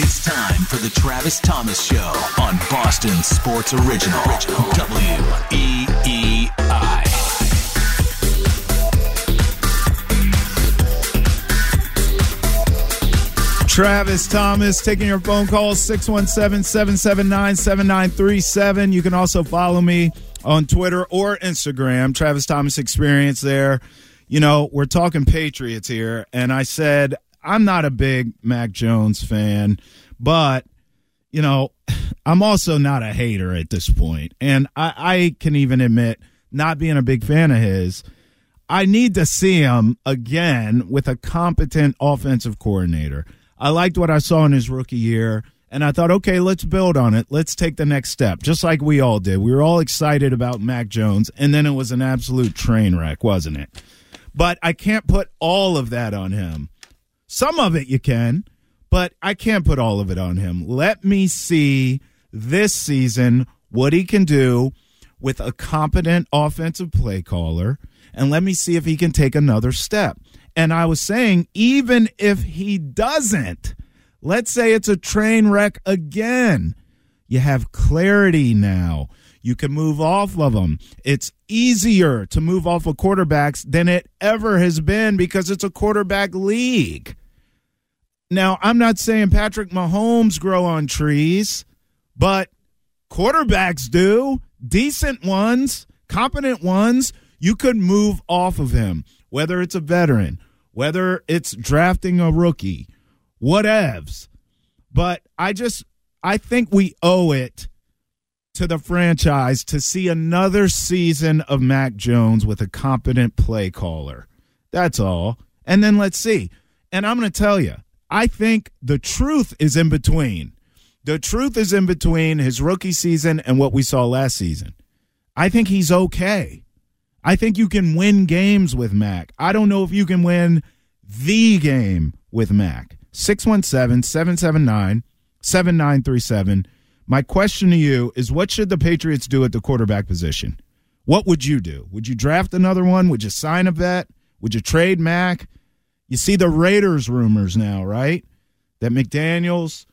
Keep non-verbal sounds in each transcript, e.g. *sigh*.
It's time for the Travis Thomas Show on Boston Sports Original. W E E I. Travis Thomas taking your phone calls 617 779 7937. You can also follow me on Twitter or Instagram, Travis Thomas Experience there. You know, we're talking Patriots here, and I said I'm not a big Mac Jones fan, but you know, *sighs* I'm also not a hater at this point. And I, I can even admit not being a big fan of his. I need to see him again with a competent offensive coordinator. I liked what I saw in his rookie year, and I thought, okay, let's build on it. Let's take the next step, just like we all did. We were all excited about Mac Jones, and then it was an absolute train wreck, wasn't it? But I can't put all of that on him. Some of it you can, but I can't put all of it on him. Let me see this season what he can do with a competent offensive play caller, and let me see if he can take another step. And I was saying, even if he doesn't, let's say it's a train wreck again, you have clarity now. You can move off of them. It's easier to move off of quarterbacks than it ever has been because it's a quarterback league. Now, I'm not saying Patrick Mahomes grow on trees, but quarterbacks do. Decent ones, competent ones. You could move off of him, whether it's a veteran, whether it's drafting a rookie, whatevs. But I just, I think we owe it to the franchise to see another season of Mac Jones with a competent play caller. That's all. And then let's see. And I'm going to tell you, I think the truth is in between. The truth is in between his rookie season and what we saw last season. I think he's okay. I think you can win games with Mac. I don't know if you can win the game with Mac. 617 779 7937. My question to you is what should the Patriots do at the quarterback position? What would you do? Would you draft another one? Would you sign a vet? Would you trade Mac? You see the Raiders rumors now, right? That McDaniels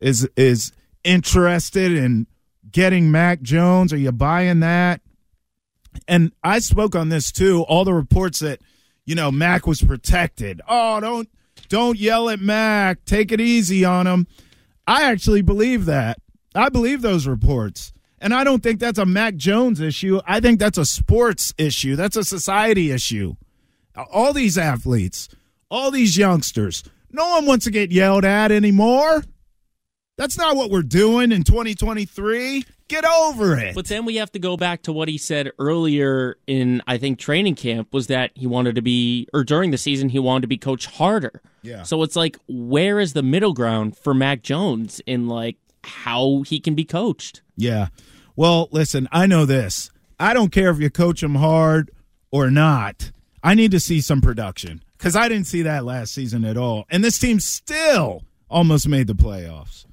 is is interested in getting Mac Jones. Are you buying that? And I spoke on this too. All the reports that you know Mac was protected. Oh, don't don't yell at Mac. Take it easy on him. I actually believe that. I believe those reports. And I don't think that's a Mac Jones issue. I think that's a sports issue. That's a society issue. All these athletes, all these youngsters, no one wants to get yelled at anymore. That's not what we're doing in 2023. Get over it. But then we have to go back to what he said earlier in, I think, training camp was that he wanted to be, or during the season, he wanted to be coached harder. Yeah. So it's like, where is the middle ground for Mac Jones in like how he can be coached? Yeah. Well, listen, I know this. I don't care if you coach him hard or not. I need to see some production because I didn't see that last season at all. And this team still almost made the playoffs.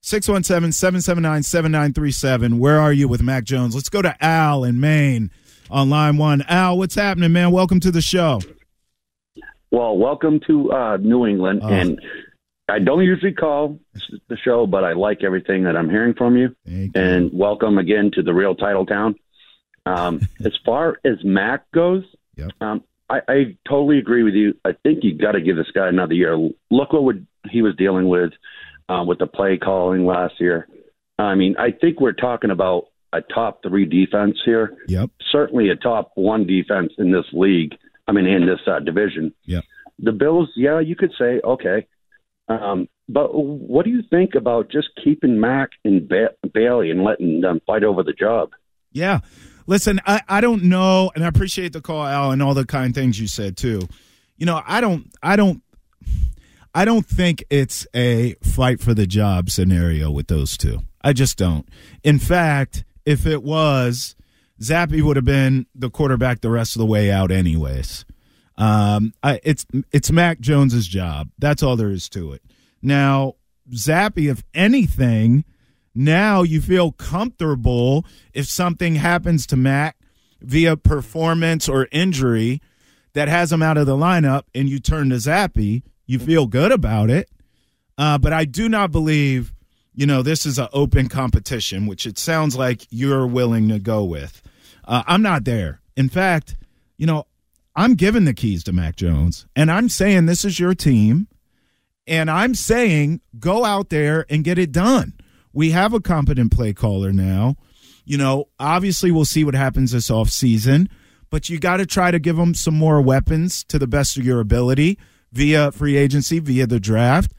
617 779 7937. Where are you with Mac Jones? Let's go to Al in Maine on line one. Al, what's happening, man? Welcome to the show. Well, welcome to uh, New England, Oh. and I don't usually call the show, but I like everything that I'm hearing from you. And welcome again to the real title town. Um, *laughs* as far as Mac goes, Yep. um, I, I totally agree with you. I think you got to give this guy another year. Look what would, he was dealing with uh, with the play calling last year. I mean, I think we're talking about a top three defense here. Yep. Certainly a top one defense in this league. I mean, in this uh, division. Yep. The Bills, yeah, you could say okay, um, but what do you think about just keeping Mac and ba- Bailey and letting them fight over the job? Yeah. Listen, I, I don't know, and I appreciate the call, Al, and all the kind things you said too. You know, I don't I don't I don't think it's a fight for the job scenario with those two. I just don't. In fact, if it was, Zappe would have been the quarterback the rest of the way out anyways. Um, I, it's it's Mac Jones's job. That's all there is to it. Now, Zappe, if anything, now you feel comfortable if something happens to Mac via performance or injury that has him out of the lineup, and you turn to Zappe, you feel good about it. Uh, but I do not believe, you know, this is an open competition, which it sounds like you're willing to go with. Uh, I'm not there. In fact, you know, I'm giving the keys to Mac Jones, and I'm saying this is your team, and I'm saying go out there and get it done. We have a competent play caller now. You know, obviously we'll see what happens this offseason, but you got to try to give them some more weapons to the best of your ability via free agency, via the draft.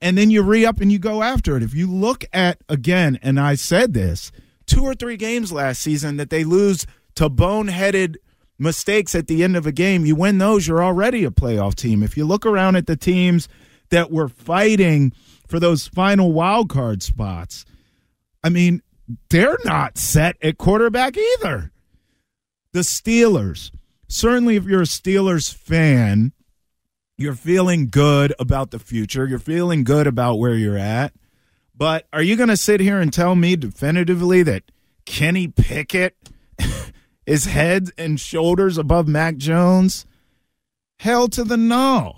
And then you re up and you go after it. If you look at, again, and I said this, two or three games last season that they lose to boneheaded mistakes at the end of a game, you win those, you're already a playoff team. If you look around at the teams that were fighting for those final wild card spots, I mean, they're not set at quarterback either. The Steelers, certainly if you're a Steelers fan, you're feeling good about the future. You're feeling good about where you're at. But are you going to sit here and tell me definitively that Kenny Pickett *laughs* is head and shoulders above Mac Jones? Hell to the no.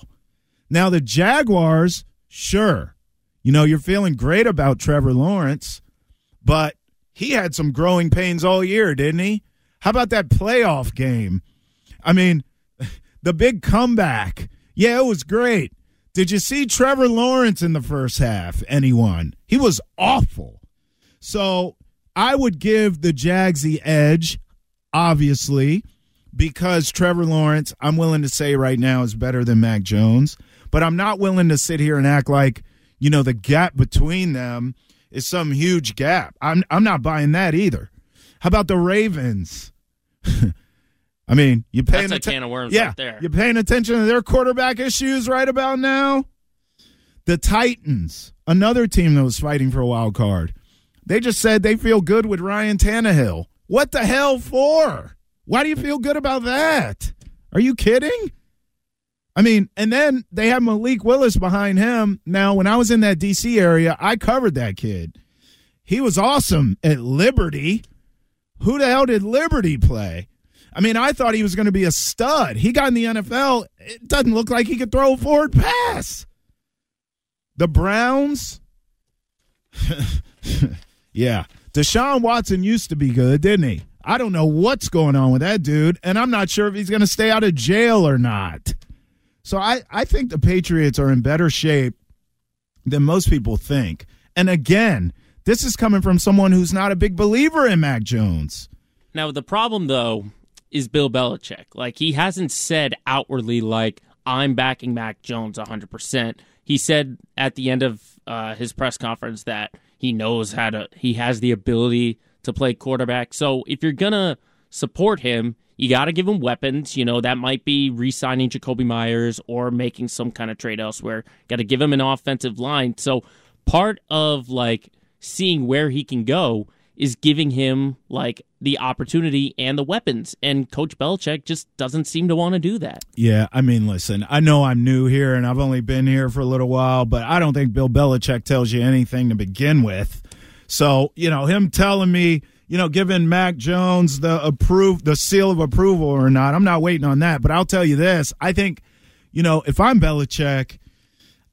Now, the Jaguars, sure. You know, you're feeling great about Trevor Lawrence, but he had some growing pains all year, didn't he? How about that playoff game? I mean, *laughs* the big comeback. Yeah, it was great. Did you see Trevor Lawrence in the first half? Anyone? He was awful. So I would give the Jags the edge, obviously, because Trevor Lawrence, I'm willing to say right now, is better than Mac Jones. But I'm not willing to sit here and act like, you know, the gap between them is some huge gap. I'm I'm not buying that either. How about the Ravens? *laughs* I mean, you paying That's a atten- can of worms yeah, right there. You're paying attention to their quarterback issues right about now. The Titans, another team that was fighting for a wild card, they just said they feel good with Ryan Tannehill. What the hell for? Why do you feel good about that? Are you kidding? I mean, and then they have Malik Willis behind him. Now, when I was in that DC area, I covered that kid. He was awesome at Liberty. Who the hell did Liberty play? I mean, I thought he was going to be a stud. He got in the NFL. It doesn't look like he could throw a forward pass. The Browns, *laughs* yeah. Deshaun Watson used to be good, didn't he? I don't know what's going on with that dude, and I'm not sure if he's going to stay out of jail or not. So I, I think the Patriots are in better shape than most people think. And again, this is coming from someone who's not a big believer in Mac Jones. Now the problem though is Bill Belichick. Like he hasn't said outwardly like I'm backing Mac Jones 100%. He said at the end of uh, his press conference that he knows how to he has the ability to play quarterback. So if you're going to support him, you got to give him weapons. You know, that might be re signing Jakobi Meyers or making some kind of trade elsewhere. Got to give him an offensive line. So part of like seeing where he can go is giving him like the opportunity and the weapons. And Coach Belichick just doesn't seem to want to do that. Yeah, I mean, listen, I know I'm new here and I've only been here for a little while, but I don't think Bill Belichick tells you anything to begin with. So, you know, him telling me, you know, giving Mac Jones the approve the seal of approval or not, I'm not waiting on that. But I'll tell you this: I think, you know, if I'm Belichick,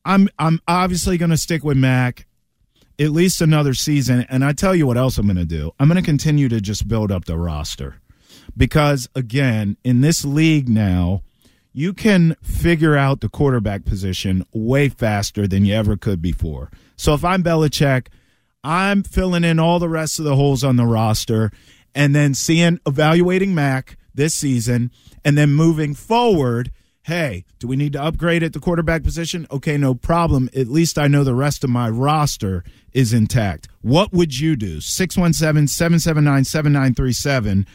I'm I'm obviously going to stick with Mac at least another season. And I tell you what else I'm going to do: I'm going to continue to just build up the roster because, again, in this league now. You can figure out the quarterback position way faster than you ever could before. So if I'm Belichick, I'm filling in all the rest of the holes on the roster and then seeing, evaluating Mac this season and then moving forward. Hey, do we need to upgrade at the quarterback position? Okay, no problem. At least I know the rest of my roster is intact. What would you do? 617 779 7937.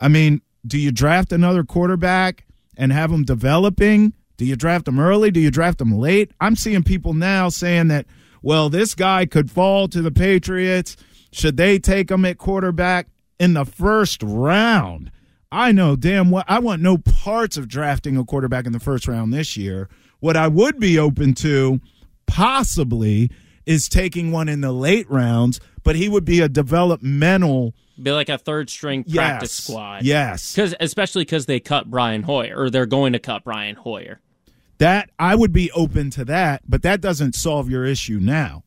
I mean, do you draft another quarterback and have them developing? Do you draft them early? Do you draft them late? I'm seeing people now saying that well, this guy could fall to the Patriots. Should they take him at quarterback in the first round? I know damn well I want no parts of drafting a quarterback in the first round this year. What I would be open to, possibly, is taking one in the late rounds, but he would be a developmental Be like a third string yes, practice squad. Yes. Because especially because they cut Brian Hoyer or they're going to cut Brian Hoyer. That I would be open to that, but that doesn't solve your issue now.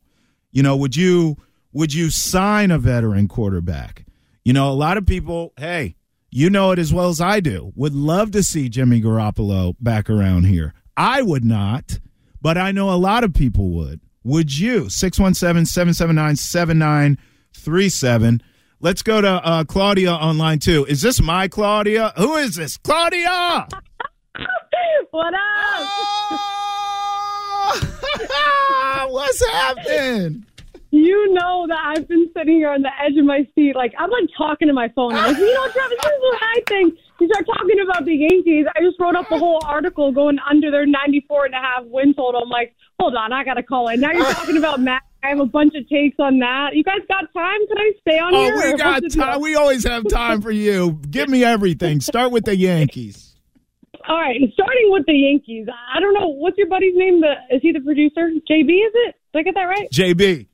You know, would you would you sign a veteran quarterback? You know, a lot of people, hey, you know it as well as I do, would love to see Jimmy Garoppolo back around here. I would not, but I know a lot of people would. Would you? 617 779 7937. Let's go to uh, Claudia online too. Is this my Claudia? Who is this? Claudia! *laughs* what up? Oh! *laughs* What's happening? You know that I've been sitting here on the edge of my seat. Like, I'm like talking to my phone. I'm like, you know, Travis, this is what I think. You start talking about the Yankees. I just wrote up a whole article going under their 94 and a half win total. I'm like, hold on, I got to call in. Now you're talking about Matt. I have a bunch of takes on that. You guys got time? Can I stay on Oh, here? we got the time. We always have time for you. Give me everything. Start with the *laughs* Yankees. All right, starting with the Yankees. I don't know what's your buddy's name. The is he the producer? JB is it? Did I get that right? JB.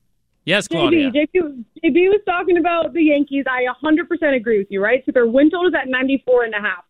Yes, Claudia. JB, JB, JB was talking about the Yankees. I 100% agree with you, right? So their win total is at 94 and a half.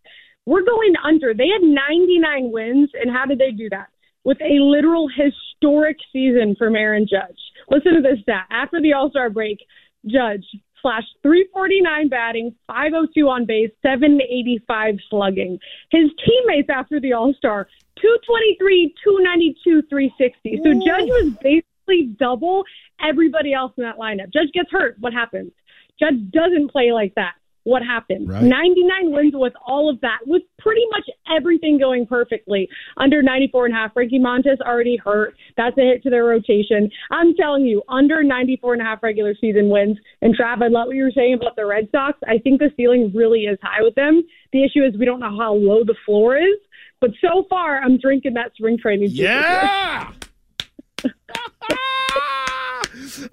We're going under. They had 99 wins, and how did they do that? With a literal historic season from Aaron Judge. Listen to this stat. After the All Star break, Judge flashed 349 batting, 502 on base, 785 slugging. His teammates after the All Star, 223, 292, 360. So Judge was basically double everybody else in that lineup. Judge gets hurt. What happens? Judge doesn't play like that. What happened. Right. 99 wins with all of that, with pretty much everything going perfectly. Under 94 and a half, Frankie Montas already hurt. That's a hit to their rotation. I'm telling you, under 94 and a half regular season wins. And Trav, I love what you were saying about the Red Sox. I think the ceiling really is high with them. The issue is we don't know how low the floor is. But so far, I'm drinking that spring training. Yeah. *laughs* *laughs*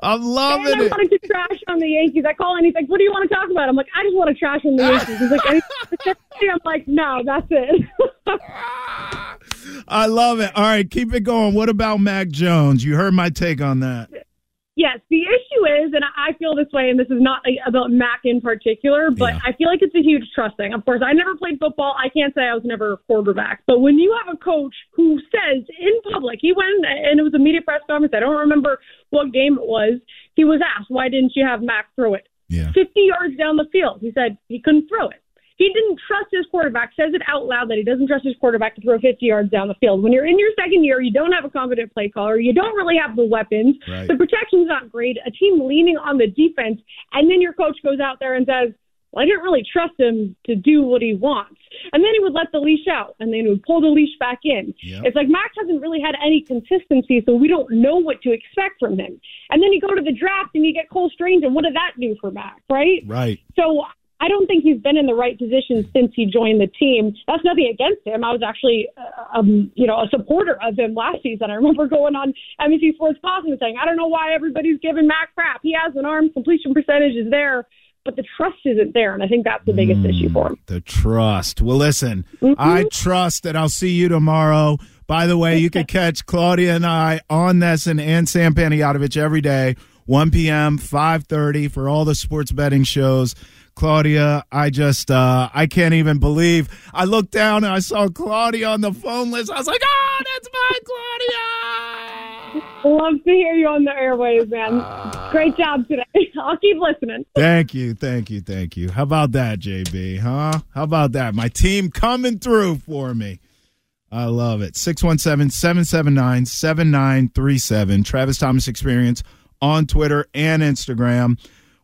I'm And loving I it. wanted to trash on the Yankees. I call and he's like, "What do you want to talk about?" I'm like, "I just want to trash on the Yankees." He's like, *laughs* "I'm like, no, that's it." *laughs* I love it. All right, keep it going. What about Mac Jones? You heard my take on that. Yes, the issue is, and I feel this way, and this is not like, about Mac in particular, but Yeah. I feel like it's a huge trust thing. Of course, I never played football. I can't say I was never a quarterback, but when you have a coach who says in public, he went and it was a media press conference. I don't remember what game it was. He was asked, "Why didn't you have Mac throw it?" Yeah. 50 yards down the field. He said he couldn't throw it. He didn't trust his quarterback, says it out loud that he doesn't trust his quarterback to throw 50 yards down the field. When you're in your second year, you don't have a competent play caller, you don't really have the weapons, Right. the protection's not great, a team leaning on the defense, and then your coach goes out there and says, well, I didn't really trust him to do what he wants. And then he would let the leash out, and then he would pull the leash back in. Yep. It's like Mac hasn't really had any consistency, so we don't know what to expect from him. And then you go to the draft and you get Cole Strange, and what did that do for Mac, right? Right. So I don't think he's been in the right position since he joined the team. That's nothing against him. I was actually, uh, um, you know, a supporter of him last season. I remember going on NBC Sports Boston and saying, I don't know why everybody's giving Mac crap. He has an arm, completion percentage is there, but the trust isn't there, and I think that's the biggest issue for him. The trust. Well, listen, Mm-hmm. I trust that I'll see you tomorrow. By the way, you can catch Claudia and I on Nesson and Sam Panayotovich every day, 1 p.m., 5.30 for all the sports betting shows. Claudia, I just, uh, I can't even believe. I looked down and I saw Claudia on the phone list. I was like, oh, that's my Claudia. *laughs* Love to hear you on the airways, man. Great job today. *laughs* I'll keep listening. Thank you, thank you, thank you. How about that, JB? Huh? How about that? My team coming through for me. I love it. 617 779 7937. Travis Thomas Experience on Twitter and Instagram.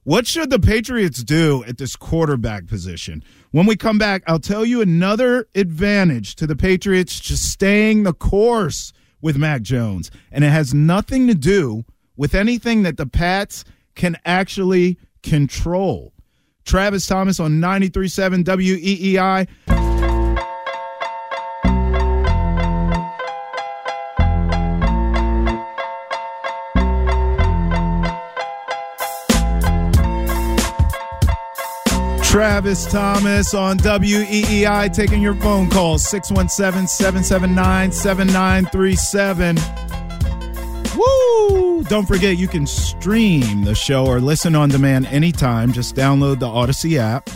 What should the Patriots do at this quarterback position? When we come back, I'll tell you another advantage to the Patriots just staying the course with Mac Jones. And it has nothing to do with anything that the Pats can actually control. Travis Thomas on 93.7 WEEI. Travis Thomas on WEEI taking your phone calls 617 779 7937. Woo! Don't forget you can stream the show or listen on demand anytime. Just download the Audacy app.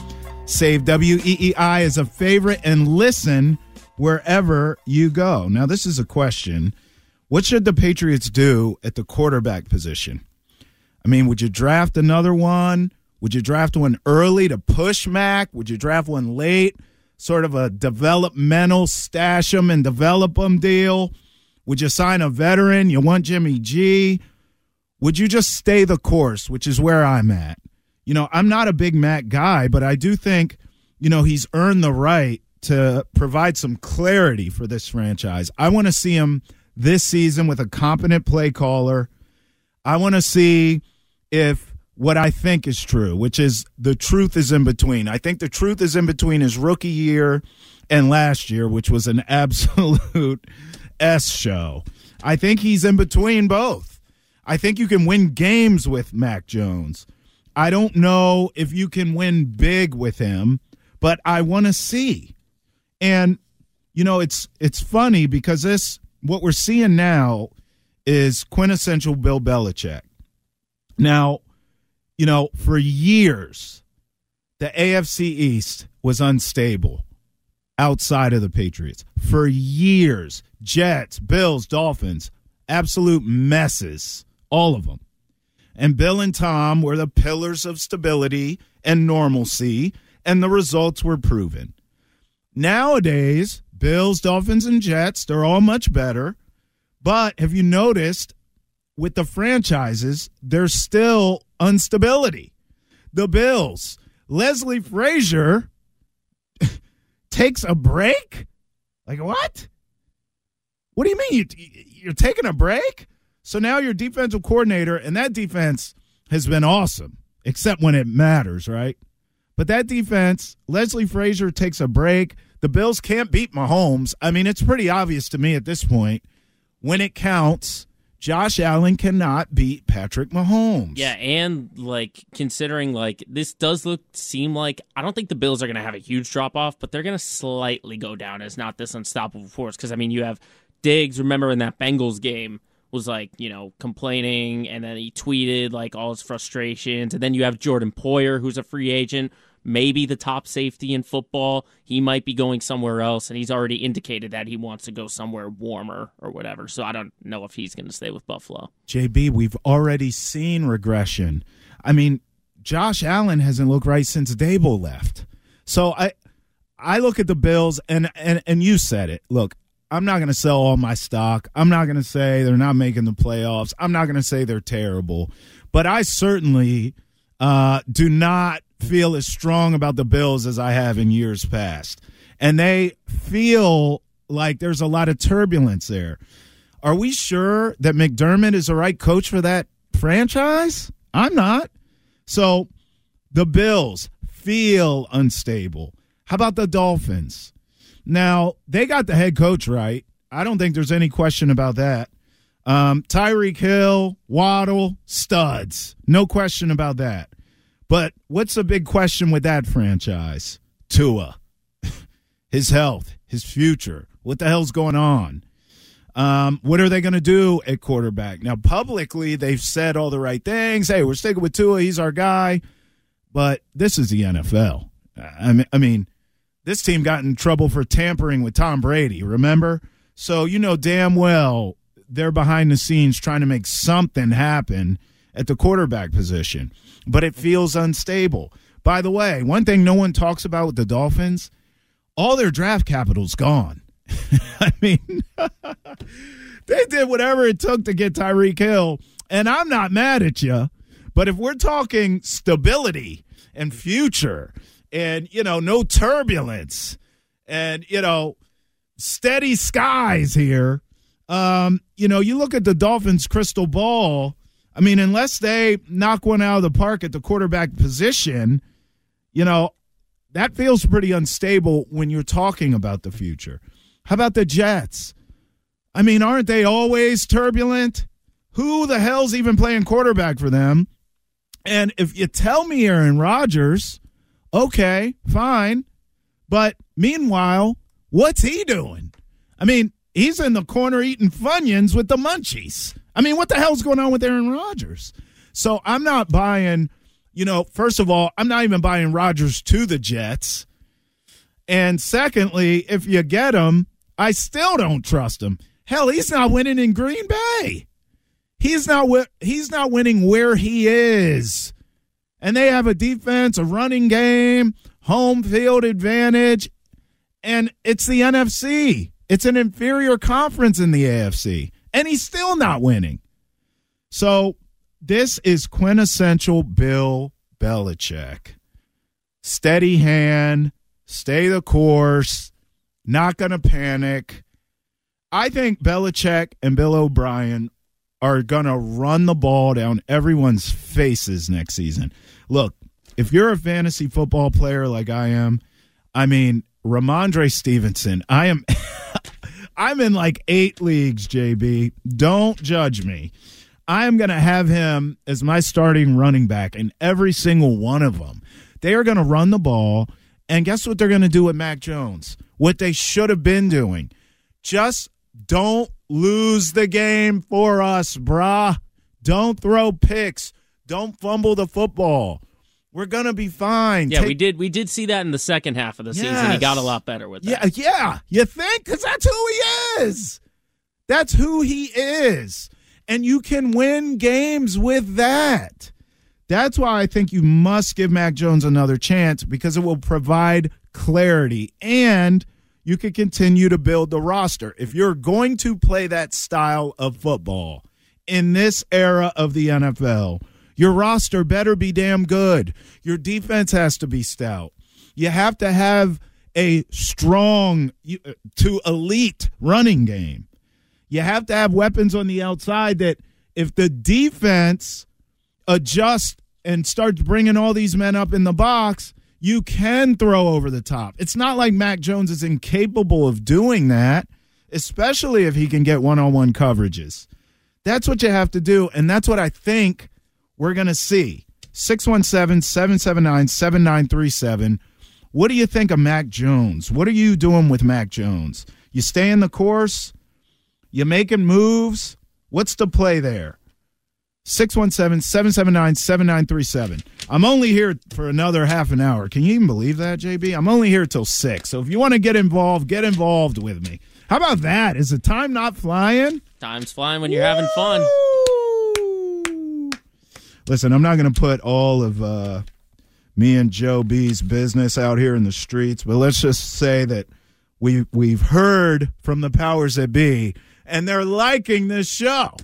Save WEEI as a favorite and listen wherever you go. Now, this is a question. What should the Patriots do at the quarterback position? I mean, would you draft another one? Would you draft one early to push Mac? Would you draft one late? Sort of a developmental stash them and develop them deal? Would you sign a veteran? You want Jimmy G? Would you just stay the course, which is where I'm at? You know, I'm not a big Mac guy, but I do think, you know, he's earned the right to provide some clarity for this franchise. I want to see him this season with a competent play caller. I want to see if what I think is true, which is the truth is in between. I think the truth is in between his rookie year and last year, which was an *laughs* absolute S show. I think he's in between both. I think you can win games with Mac Jones. I don't know if you can win big with him, but I want to see. And you know, it's it's funny because this what we're seeing now is quintessential Bill Belichick. Now, you know, for years, the AFC East was unstable outside of the Patriots. For years, Jets, Bills, Dolphins, absolute messes, all of them. And Bill and Tom were the pillars of stability and normalcy, and the results were proven. Nowadays, Bills, Dolphins, and Jets, they're all much better. But have you noticed with the franchises, there's still instability? The Bills, Leslie Frazier *laughs* takes a break? Like what? What do you mean you, you're taking a break? So now your defensive coordinator, and that defense has been awesome, except when it matters, right? But that defense, Leslie Frazier takes a break. The Bills can't beat Mahomes. I mean, it's pretty obvious to me at this point. When it counts, Josh Allen cannot beat Patrick Mahomes. Yeah, and like considering like this does look seem like I don't think the Bills are going to have a huge drop off, but they're going to slightly go down as not this unstoppable force because I mean you have Diggs. Remember in that Bengals game was like you know complaining, and then he tweeted like all his frustrations, and then you have Jordan Poyer who's a free agent maybe the top safety in football. He might be going somewhere else, and he's already indicated that he wants to go somewhere warmer or whatever. So I don't know if he's going to stay with Buffalo. JB, we've already seen regression. I mean, Josh Allen hasn't looked right since Daboll left. So I I look at the Bills and and and you said it. Look, I'm not going to sell all my stock. I'm not going to say they're not making the playoffs. I'm not going to say they're terrible. But I certainly uh, do not feel as strong about the Bills as I have in years past. And they feel like there's a lot of turbulence there. Are we sure that McDermott is the right coach for that franchise? I'm not. So the Bills feel unstable. How about the Dolphins? Now, they got the head coach right. I don't think there's any question about that. Um, Tyreek Hill, Waddle, studs. No question about that. But what's the big question with that franchise? Tua, *laughs* his health, his future. What the hell's going on? Um, what are they going to do at quarterback? Now, publicly, they've said all the right things. Hey, we're sticking with Tua. He's our guy. But this is the NFL. I mean, I mean, this team got in trouble for tampering with Tom Brady, remember? So you know damn well they're behind the scenes trying to make something happen at the quarterback position but it feels unstable. By the way, one thing no one talks about with the Dolphins, all their draft capital's gone. *laughs* I mean, *laughs* they did whatever it took to get Tyreek Hill, and I'm not mad at you. But if we're talking stability and future and, you know, no turbulence and, you know, steady skies here, um, you know, you look at the Dolphins' crystal ball I mean, unless they knock one out of the park at the quarterback position, you know, that feels pretty unstable when you're talking about the future. How about the Jets? I mean, aren't they always turbulent? Who the hell's even playing quarterback for them? And if you tell me Aaron Rodgers, okay, fine. But meanwhile, what's he doing? I mean, he's in the corner eating Funyuns with the munchies. I mean, what the hell's going on with Aaron Rodgers? So I'm not buying, you know, first of all, I'm not even buying Rodgers to the Jets. And secondly, if you get him, I still don't trust him. Hell, he's not winning in Green Bay. He's not he's not winning where he is. And they have a defense, a running game, home field advantage, and it's the NFC. It's an inferior conference in the AFC, and he's still not winning. So, this is quintessential Bill Belichick. Steady hand, stay the course, not going to panic. I think Belichick and Bill O'Brien are going to run the ball down everyone's faces next season. Look, if you're a fantasy football player like I am, I mean, Rhamondre Stevenson, I am *laughs* I'm in like 8 leagues, JB. Don't judge me. I am going to have him as my starting running back in every single one of them. They are going to run the ball, and guess what they're going to do with Mac Jones? What they should have been doing. Just don't lose the game for us, brah. Don't throw picks. Don't fumble the football. We're gonna be fine. Yeah, Take- we did. We did see that in the second half of the season. He Yes. got a lot better with Yeah, that. yeah. You think? Because that's who he is. That's who he is. And you can win games with that. That's why I think you must give Mac Jones another chance because it will provide clarity and you can continue to build the roster. If you're going to play that style of football in this era of the NFL, your roster better be damn good. Your defense has to be stout. You have to have a strong uh, to elite running game. You have to have weapons on the outside that if the defense adjusts and starts bringing all these men up in the box, you can throw over the top. It's not like Mac Jones is incapable of doing that, especially if he can get one on one coverages. That's what you have to do. And that's what I think we're going to see. 617 779 7937. What do you think of Mac Jones? What are you doing with Mac Jones? You stay in the course? You making moves? What's the play there? 617 779 7937. I'm only here for another half an hour. Can you even believe that, JB? I'm only here till 6. So if you want to get involved, get involved with me. How about that? Is the time not flying? Time's flying when you're having fun. Listen, I'm not going to put all of uh, me and Joe B's business out here in the streets, but let's just say that we we've heard from the powers that be, and they're liking this show.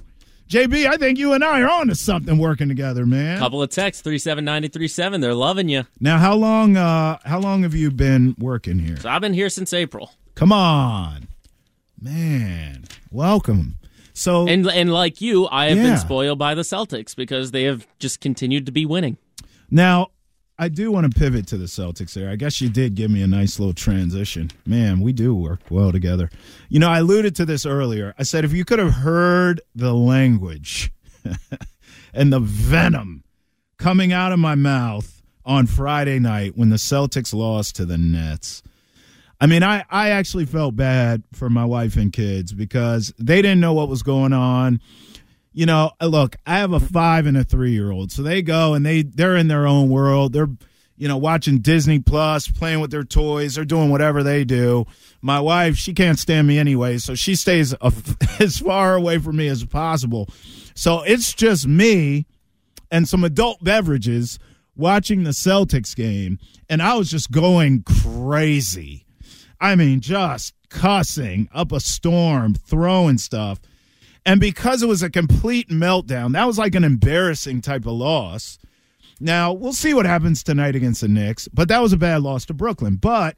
JB, I think you and I are on to something working together, man. Couple of texts, three seven ninety three seven. They're loving you. Now, how long? Uh, how long have you been working here? So I've been here since April, Come on, man. Welcome. So, and and like you, I have Yeah. been spoiled by the Celtics because they have just continued to be winning. Now, I do want to pivot to the Celtics there. I guess you did give me a nice little transition. Man, we do work well together. You know, I alluded to this earlier. I said if you could have heard the language *laughs* and the venom coming out of my mouth on Friday night when the Celtics lost to the Nets. I mean, I, I actually felt bad for my wife and kids because they didn't know what was going on you know, uh, look, I have a five and a three year old, so they go and they they're in their own world. They're you know watching Disney Plus, playing with their toys. They're doing whatever they do. My wife, she can't stand me anyway, so she stays a, *laughs* as far away from me as possible. So it's just me and some adult beverages watching the Celtics game, and I was just going crazy. I mean, just cussing up a storm, throwing stuff. And because it was a complete meltdown, that was like an embarrassing type of loss. Now, we'll see what happens tonight against the Knicks, but that was a bad loss to Brooklyn. But,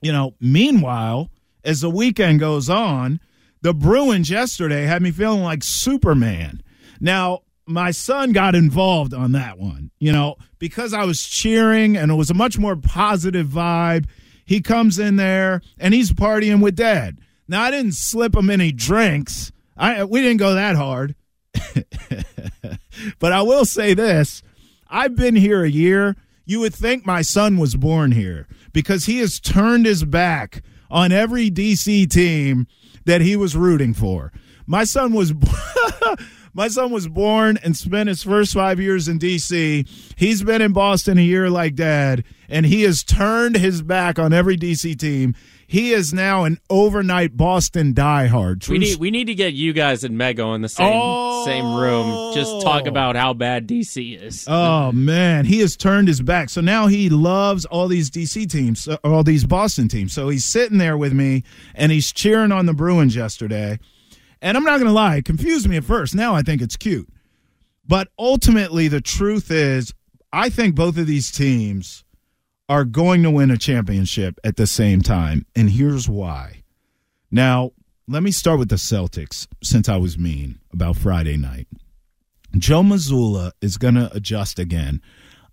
you know, meanwhile, as the weekend goes on, the Bruins yesterday had me feeling like Superman. Now, my son got involved on that one, you know, because I was cheering and it was a much more positive vibe. He comes in there and he's partying with dad. Now, I didn't slip him any drinks. I we didn't go that hard. *laughs* but I will say this. I've been here a year. You would think my son was born here because he has turned his back on every DC team that he was rooting for. My son was *laughs* my son was born and spent his first 5 years in DC. He's been in Boston a year like dad and he has turned his back on every DC team. He is now an overnight Boston diehard. True We need we need to get you guys and Mego in the same Oh. same room. Just talk about how bad DC is. Oh man, he has turned his back. So now he loves all these DC teams, uh, all these Boston teams. So he's sitting there with me and he's cheering on the Bruins yesterday. And I'm not going to lie, it confused me at first. Now I think it's cute. But ultimately the truth is I think both of these teams are going to win a championship at the same time. And here's why. Now, let me start with the Celtics since I was mean about Friday night. Joe Mazzulla is going to adjust again.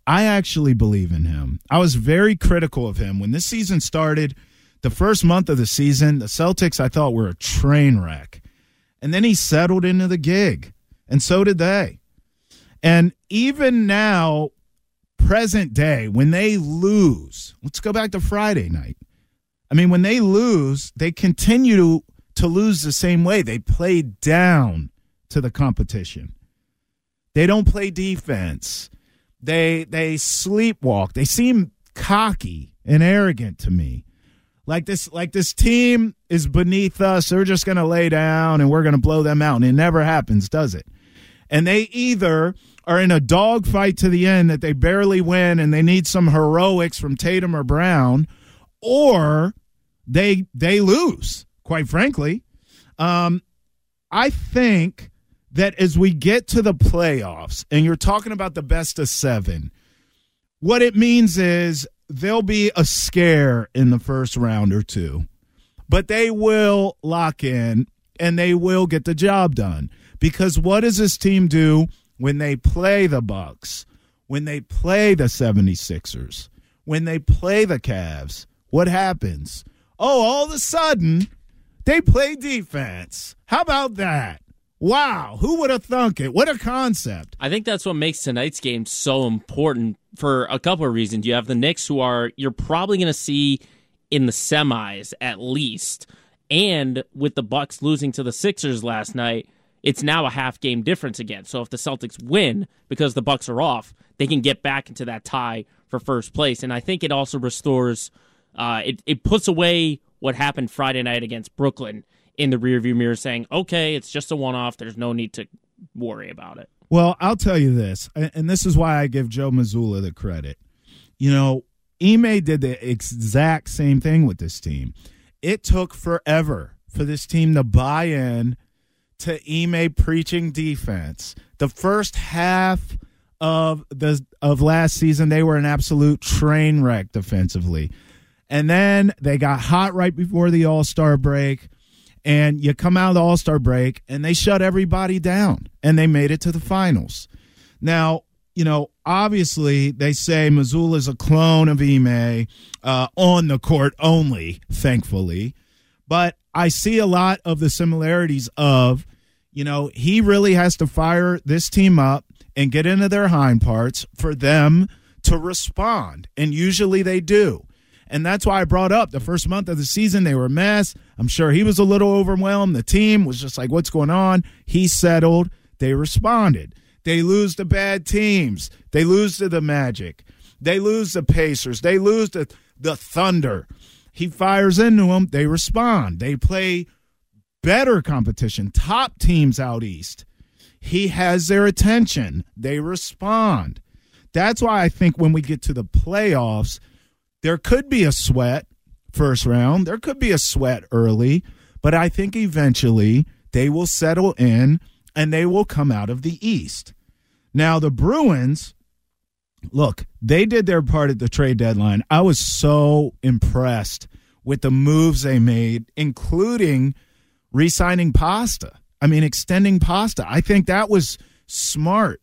I actually believe in him. I was very critical of him when this season started. The first month of the season, the Celtics I thought were a train wreck. And then he settled into the gig, and so did they. And even now, present day, when they lose, let's go back to Friday night. I mean, when they lose, they continue to, to lose the same way. They play down to the competition. They don't play defense. They they sleepwalk. They seem cocky and arrogant to me. Like this like this team is beneath us. They're just going to lay down and we're going to blow them out and it never happens, does it? And they either are in a dogfight to the end that they barely win and they need some heroics from Tatum or Brown or they they lose, quite frankly. Um I think that as we get to the playoffs and you're talking about the best of seven, what it means is there'll be a scare in the first round or two, but they will lock in and they will get the job done. Because what does this team do when they play the Bucks, when they play the 76ers, when they play the Cavs? What happens? Oh, all of a sudden, they play defense. How about that? Wow, who would have thunk it? What a concept. I think that's what makes tonight's game so important for a couple of reasons. You have the Knicks, who are you're probably going to see in the semis at least, and with the Bucks losing to the Sixers last night, it's now a half game difference again. So if the Celtics win because the Bucks are off, they can get back into that tie for first place. And I think it also restores, uh, it it puts away what happened Friday night against Brooklyn in the rearview mirror, saying, "Okay, it's just a one off. There's no need to worry about it." Well, I'll tell you this, and this is why I give Joe Mazzulla the credit. You know, Ime did the exact same thing with this team. It took forever for this team to buy in to Ime preaching defense. The first half of the of last season, they were an absolute train wreck defensively. And then they got hot right before the All Star break. And you come out of the All Star break and they shut everybody down and they made it to the finals. Now, you know, obviously they say Mazzulla is a clone of Ime uh, on the court only, thankfully. But I see a lot of the similarities of, you know, he really has to fire this team up and get into their hind parts for them to respond. And usually they do. And that's why I brought up the first month of the season, they were a mess. I'm sure he was a little overwhelmed. The team was just like, what's going on? He settled. They responded. They lose to bad teams. They lose to the Magic. They lose the Pacers. They lose to the Thunder. He fires into them. They respond. They play better competition, top teams out east. He has their attention. They respond. That's why I think when we get to the playoffs, there could be a sweat first round. There could be a sweat early, but I think eventually they will settle in and they will come out of the East. Now, the Bruins, look, they did their part at the trade deadline. I was so impressed with the moves they made, including re signing Pasta. I mean, extending Pasta. I think that was smart.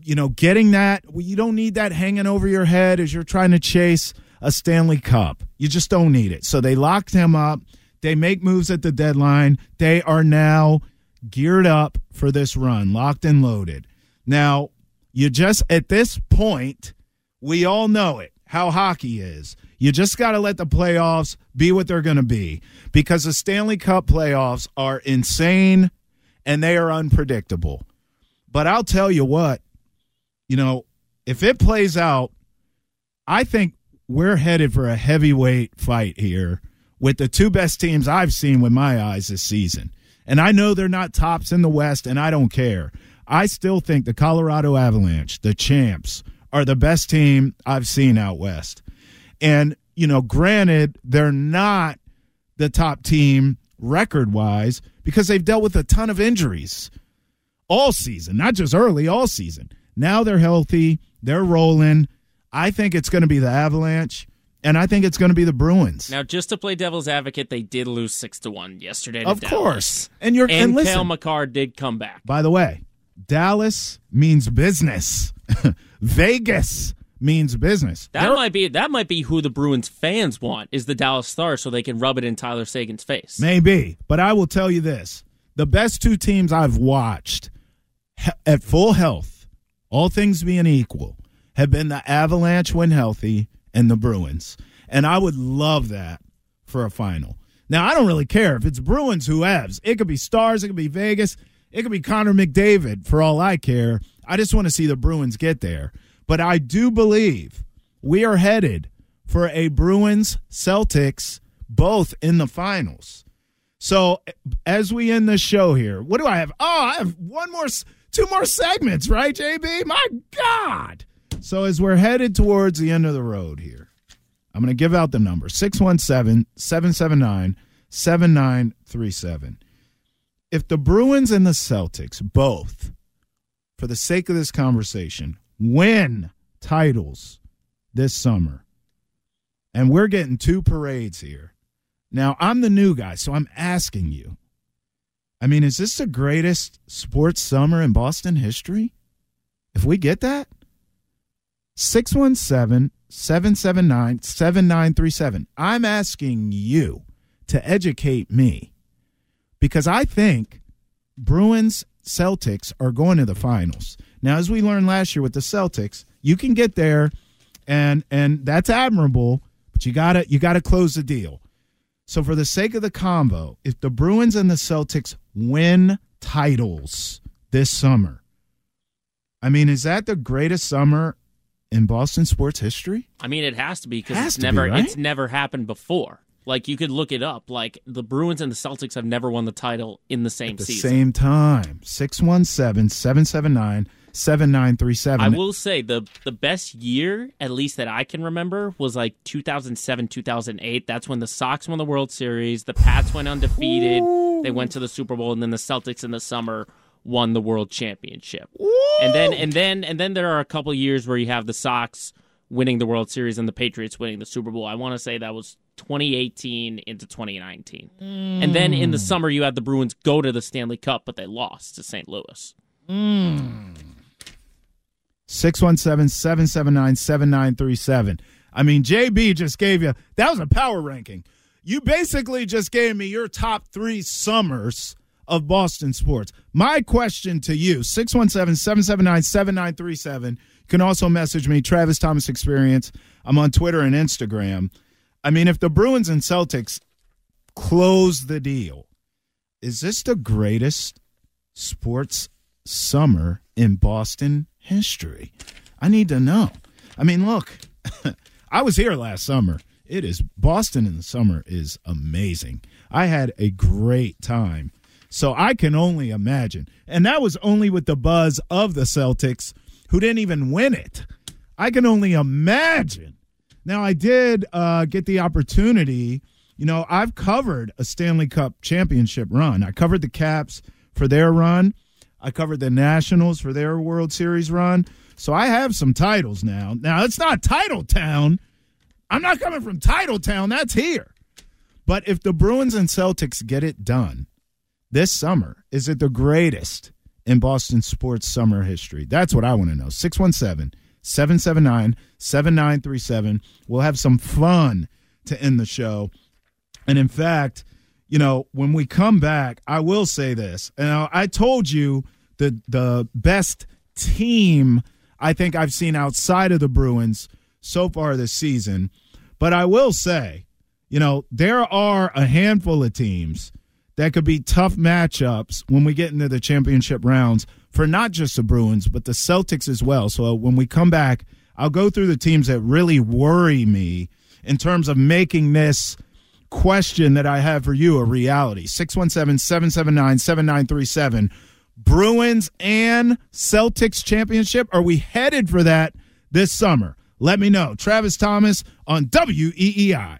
You know, getting that, well, you don't need that hanging over your head as you're trying to chase a Stanley Cup. You just don't need it. So they locked him up. They make moves at the deadline. They are now geared up for this run, locked and loaded. Now, you just, at this point, we all know it, how hockey is. You just got to let the playoffs be what they're going to be because the Stanley Cup playoffs are insane and they are unpredictable. But I'll tell you what, you know, if it plays out, I think we're headed for a heavyweight fight here with the two best teams I've seen with my eyes this season. And I know they're not tops in the West, and I don't care. I still think the Colorado Avalanche, the champs, are the best team I've seen out West. And, you know, granted, they're not the top team record wise because they've dealt with a ton of injuries all season, not just early, all season. Now they're healthy, they're rolling. I think it's going to be the Avalanche. And I think it's going to be the Bruins. Now, just to play devil's advocate, they did lose six to one yesterday. To of Dallas. course, and you're and, and listen, Cale Makar did come back. By the way, Dallas means business. *laughs* Vegas means business. That They're- might be that might be who the Bruins fans want is the Dallas Stars, so they can rub it in Tyler Seguin's face. Maybe, but I will tell you this: the best two teams I've watched he- at full health, all things being equal, have been the Avalanche when healthy and the Bruins, and I would love that for a final. Now, I don't really care if it's Bruins who has. It could be Stars, it could be Vegas, it could be Connor McDavid. For all I care, I just want to see the Bruins get there. But I do believe we are headed for a Bruins Celtics both in the finals. So as we end the show here, what do I have? Oh, I have one more, two more segments, right, JB? My God. So as we're headed towards the end of the road here, I'm going to give out the number 617 779 7937. If the Bruins and the Celtics both, for the sake of this conversation, win titles this summer, and we're getting two parades here. Now, I'm the new guy, so I'm asking you. I mean, is this the greatest sports summer in Boston history? If we get that? 617 779 7937. I'm asking you to educate me because I think Bruins Celtics are going to the finals. Now, as we learned last year with the Celtics, you can get there and and that's admirable, but you gotta you gotta close the deal. So for the sake of the combo, if the Bruins and the Celtics win titles this summer, I mean, is that the greatest summer in Boston sports history? I mean, it has to be because it's to be, never right? it's never happened before. Like you could look it up. Like the Bruins and the Celtics have never won the title in the same At the season. same time, 617 779 7937. I will say the the best year, at least that I can remember, was like 2007, 2008. That's when the Sox won the World Series, the Pats went undefeated, they went to the Super Bowl, and then the Celtics in the summer won the World Championship. And then and then and then there are a couple years where you have the Sox winning the World Series and the Patriots winning the Super Bowl. I want to say that was 2018 into 2019. And then in the summer you had the Bruins go to the Stanley Cup, but they lost to St. Louis. 617 779 7937. I mean, JB just gave you that was a power ranking. You basically just gave me your top three summers of Boston sports. My question to you 617 779 7937. You can also message me, Travis Thomas Experience. I'm on Twitter and Instagram. I mean, if the Bruins and Celtics close the deal, is this the greatest sports summer in Boston history? I need to know. I mean, look, *laughs* I was here last summer. It is Boston in the summer is amazing. I had a great time. So I can only imagine. And that was only with the buzz of the Celtics who didn't even win it. I can only imagine. Now, I did uh, get the opportunity. You know, I've covered a Stanley Cup championship run. I covered the Caps for their run. I covered the Nationals for their World Series run. So I have some titles now. Now, it's not Title Town. I'm not coming from Title Town. That's here. But if the Bruins and Celtics get it done this summer, is it the greatest in Boston sports summer history? That's what I want to know. 617 779 7937. We'll have some fun to end the show. And in fact, you know, when we come back, I will say this. I I told you the the best team I think I've seen outside of the Bruins so far this season. But I will say, you know, there are a handful of teams that could be tough matchups when we get into the championship rounds for not just the Bruins, but the Celtics as well. So when we come back, I'll go through the teams that really worry me in terms of making this question that I have for you a reality. 617 779 7937. Bruins and Celtics championship. Are we headed for that this summer? Let me know. Travis Thomas on WEEI.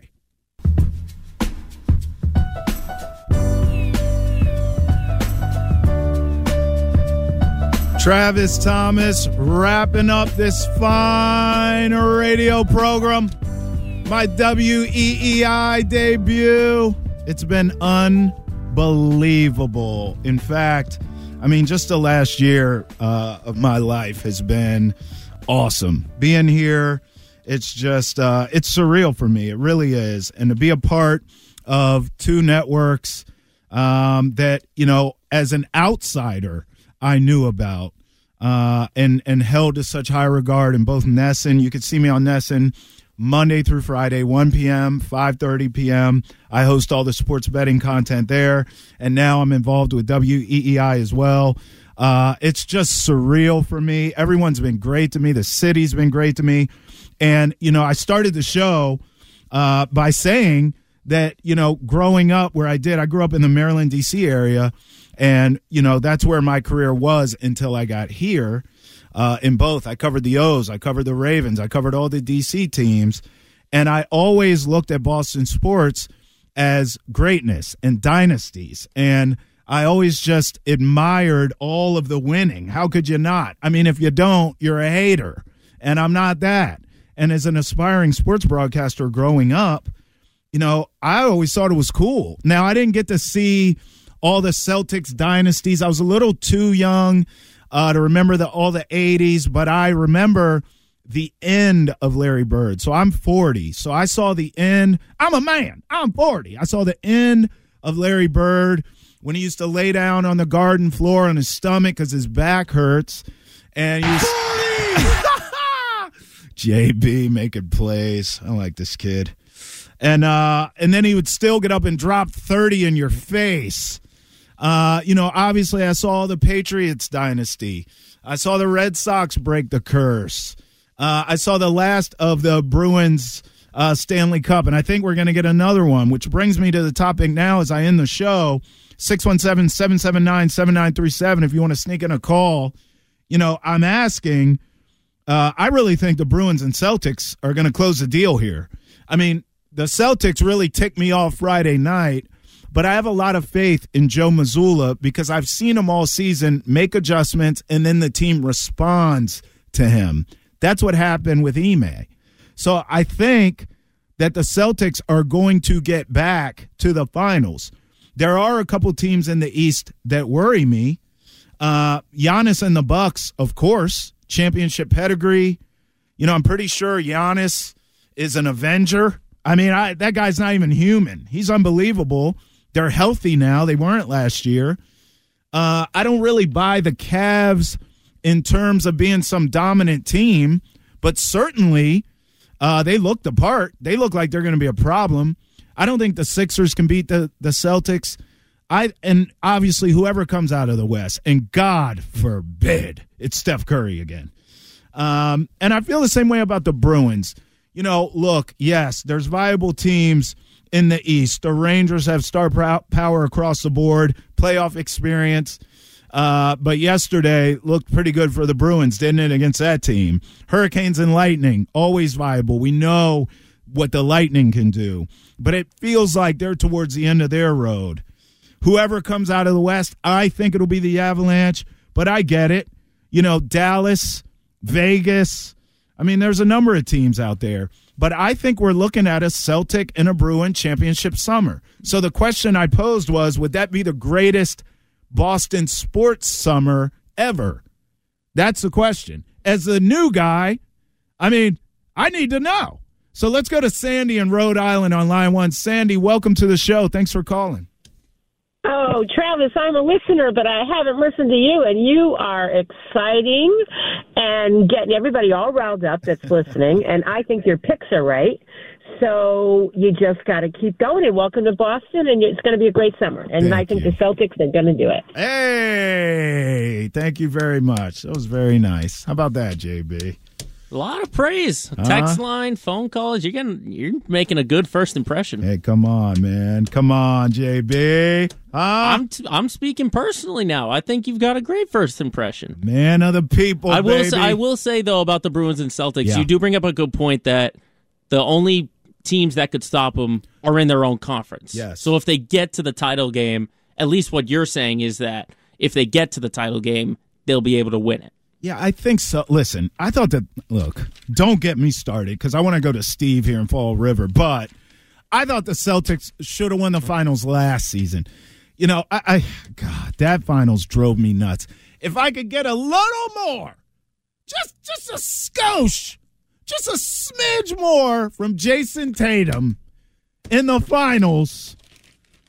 Travis Thomas wrapping up this fine radio program. My WEEI debut. It's been unbelievable. In fact, I mean, just the last year uh, of my life has been awesome. Being here, it's just, uh, it's surreal for me. It really is. And to be a part of two networks um, that, you know, as an outsider, I knew about uh, and and held to such high regard in both NESN. You could see me on NESN Monday through Friday, 1 p.m., 5:30 p.m. I host all the sports betting content there, and now I'm involved with WEEI as well. Uh, it's just surreal for me. Everyone's been great to me. The city's been great to me, and you know, I started the show uh, by saying that you know, growing up where I did, I grew up in the Maryland D.C. area and, you know, that's where my career was until I got here uh, in both. I covered the O's, I covered the Ravens, I covered all the DC teams. And I always looked at Boston sports as greatness and dynasties. And I always just admired all of the winning. How could you not? I mean, if you don't, you're a hater. And I'm not that. And as an aspiring sports broadcaster growing up, you know, I always thought it was cool. Now, I didn't get to see all the Celtics dynasties. I was a little too young uh, to remember the all the 80s, but I remember the end of Larry Bird. So I'm 40. So I saw the end. I'm a man. I'm 40. I saw the end of Larry Bird when he used to lay down on the garden floor on his stomach because his back hurts. And he's *laughs* JB making plays. I like this kid. And uh, and then he would still get up and drop 30 in your face. Uh, you know, obviously, I saw the Patriots dynasty. I saw the Red Sox break the curse. Uh, I saw the last of the Bruins uh, Stanley Cup, and I think we're going to get another one, which brings me to the topic now as I end the show 617 779 7937. If you want to sneak in a call, you know, I'm asking. Uh, I really think the Bruins and Celtics are going to close the deal here. I mean, the Celtics really ticked me off Friday night but I have a lot of faith in Joe Mazzulla because I've seen him all season make adjustments and then the team responds to him. That's what happened with Ime. So I think that the Celtics are going to get back to the finals. There are a couple teams in the East that worry me. Uh, Giannis and the Bucks, of course, championship pedigree. You know, I'm pretty sure Giannis is an Avenger. I mean, I, that guy's not even human. He's unbelievable. They're healthy now. They weren't last year. Uh, I don't really buy the Cavs in terms of being some dominant team, but certainly uh, they look the part. They look like they're going to be a problem. I don't think the Sixers can beat the, the Celtics. I and obviously whoever comes out of the West, and God forbid it's Steph Curry again. Um, and I feel the same way about the Bruins. You know, look, yes, there's viable teams in the East. The Rangers have star power across the board, playoff experience. Uh, but yesterday looked pretty good for the Bruins, didn't it, against that team? Hurricanes and Lightning, always viable. We know what the Lightning can do, but it feels like they're towards the end of their road. Whoever comes out of the West, I think it'll be the Avalanche, but I get it. You know, Dallas, Vegas. I mean, there's a number of teams out there. But I think we're looking at a Celtic and a Bruin championship summer. So the question I posed was would that be the greatest Boston sports summer ever? That's the question. As a new guy, I mean, I need to know. So let's go to Sandy in Rhode Island on line one. Sandy, welcome to the show. Thanks for calling. Oh, Travis, I'm a listener, but I haven't listened to you, and you are exciting and getting everybody all riled up that's *laughs* listening. and I think your picks are right. So you just got to keep going. And welcome to Boston, and it's going to be a great summer. And thank I think you. the Celtics are going to do it. Hey, thank you very much. That was very nice. How about that, JB? A lot of praise. Uh-huh. Text line, phone calls. You're getting, you're making a good first impression. Hey, come on, man. Come on, JB. Huh? I'm t- I'm speaking personally now. I think you've got a great first impression. man of the people, I will baby. say, I will say though about the Bruins and Celtics, Yeah. you do bring up a good point that the only teams that could stop them are in their own conference. Yes. So if they get to the title game, at least what you're saying is that if they get to the title game, they'll be able to win it. Yeah, I think so. Listen, I thought that. Look, don't get me started because I want to go to Steve here in Fall River, but I thought the Celtics should have won the finals last season. You know, I, I God, that finals drove me nuts. If I could get a little more, just just a skosh, just a smidge more from Jayson Tatum in the finals.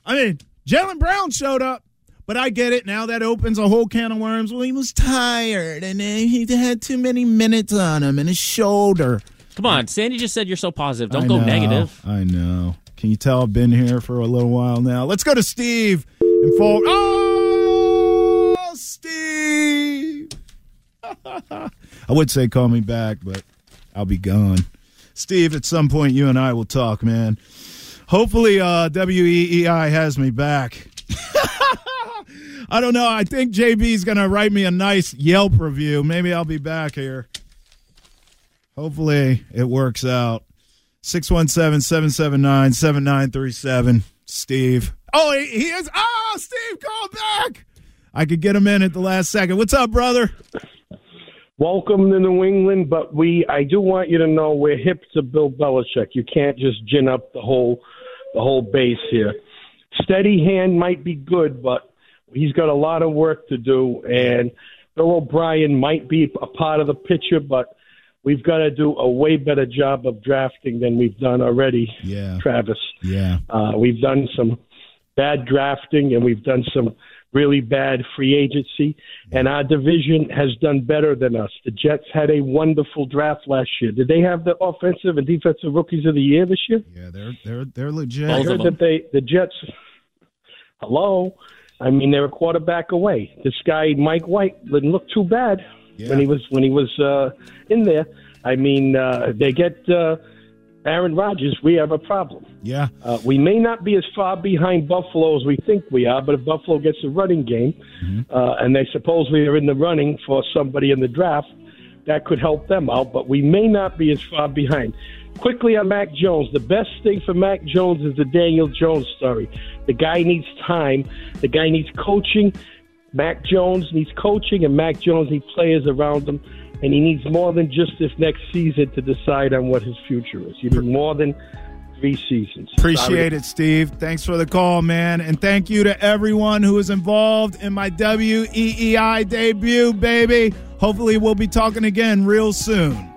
I mean, Jaylen Brown showed up. But I get it. Now that opens a whole can of worms. Well, he was tired and he had too many minutes on him and his shoulder. Come on, Sandy just said you're so positive. Don't I go know, negative. I know. Can you tell I've been here for a little while now? Let's go to Steve in full. Oh, Steve. *laughs* I would say call me back, but I'll be gone. Steve, at some point, you and I will talk, man. Hopefully, uh, WEEI has me back. *laughs* I don't know. I think JB's going to write me a nice Yelp review. Maybe I'll be back here. Hopefully, it works out. 617 779 7937. Steve. Oh, he, is. Oh, Steve, call back. I could get him in at the last second. What's up, brother? Welcome to New England, but we I do want you to know we're hip to Bill Belichick. You can't just gin up the whole the whole base here. Steady hand might be good, but he's got a lot of work to do and Bill O'Brien might be a part of the picture, but we've got to do a way better job of drafting than we've done already, Yeah. Travis. Yeah. Uh, we've done some bad drafting and we've done some really bad free agency, and our division has done better than us. The Jets had a wonderful draft last year. Did they have the offensive and defensive rookies of the year this year? Yeah, they're they're they're legit. I Both heard that they the Jets. Hello, I mean they're a quarterback away. This guy Mike White didn't look too bad Yeah. when he was when he was uh, in there. I mean uh, they get uh, Aaron Rodgers. We have a problem. Yeah. Uh, we may not be as far behind Buffalo as we think we are, but if Buffalo gets a running game, uh, and they supposedly are in the running for somebody in the draft, that could help them out. But we may not be as far behind. Quickly on Mac Jones. The best thing for Mac Jones is the Daniel Jones story. The guy needs time. The guy needs coaching. Mac Jones needs coaching, and Mac Jones needs players around him. And he needs more than just this next season to decide on what his future is. You need more than three seasons. Appreciate it, Steve. Thanks for the call, man. And thank you to everyone who is involved in my WEEI debut, baby. Hopefully, we'll be talking again real soon.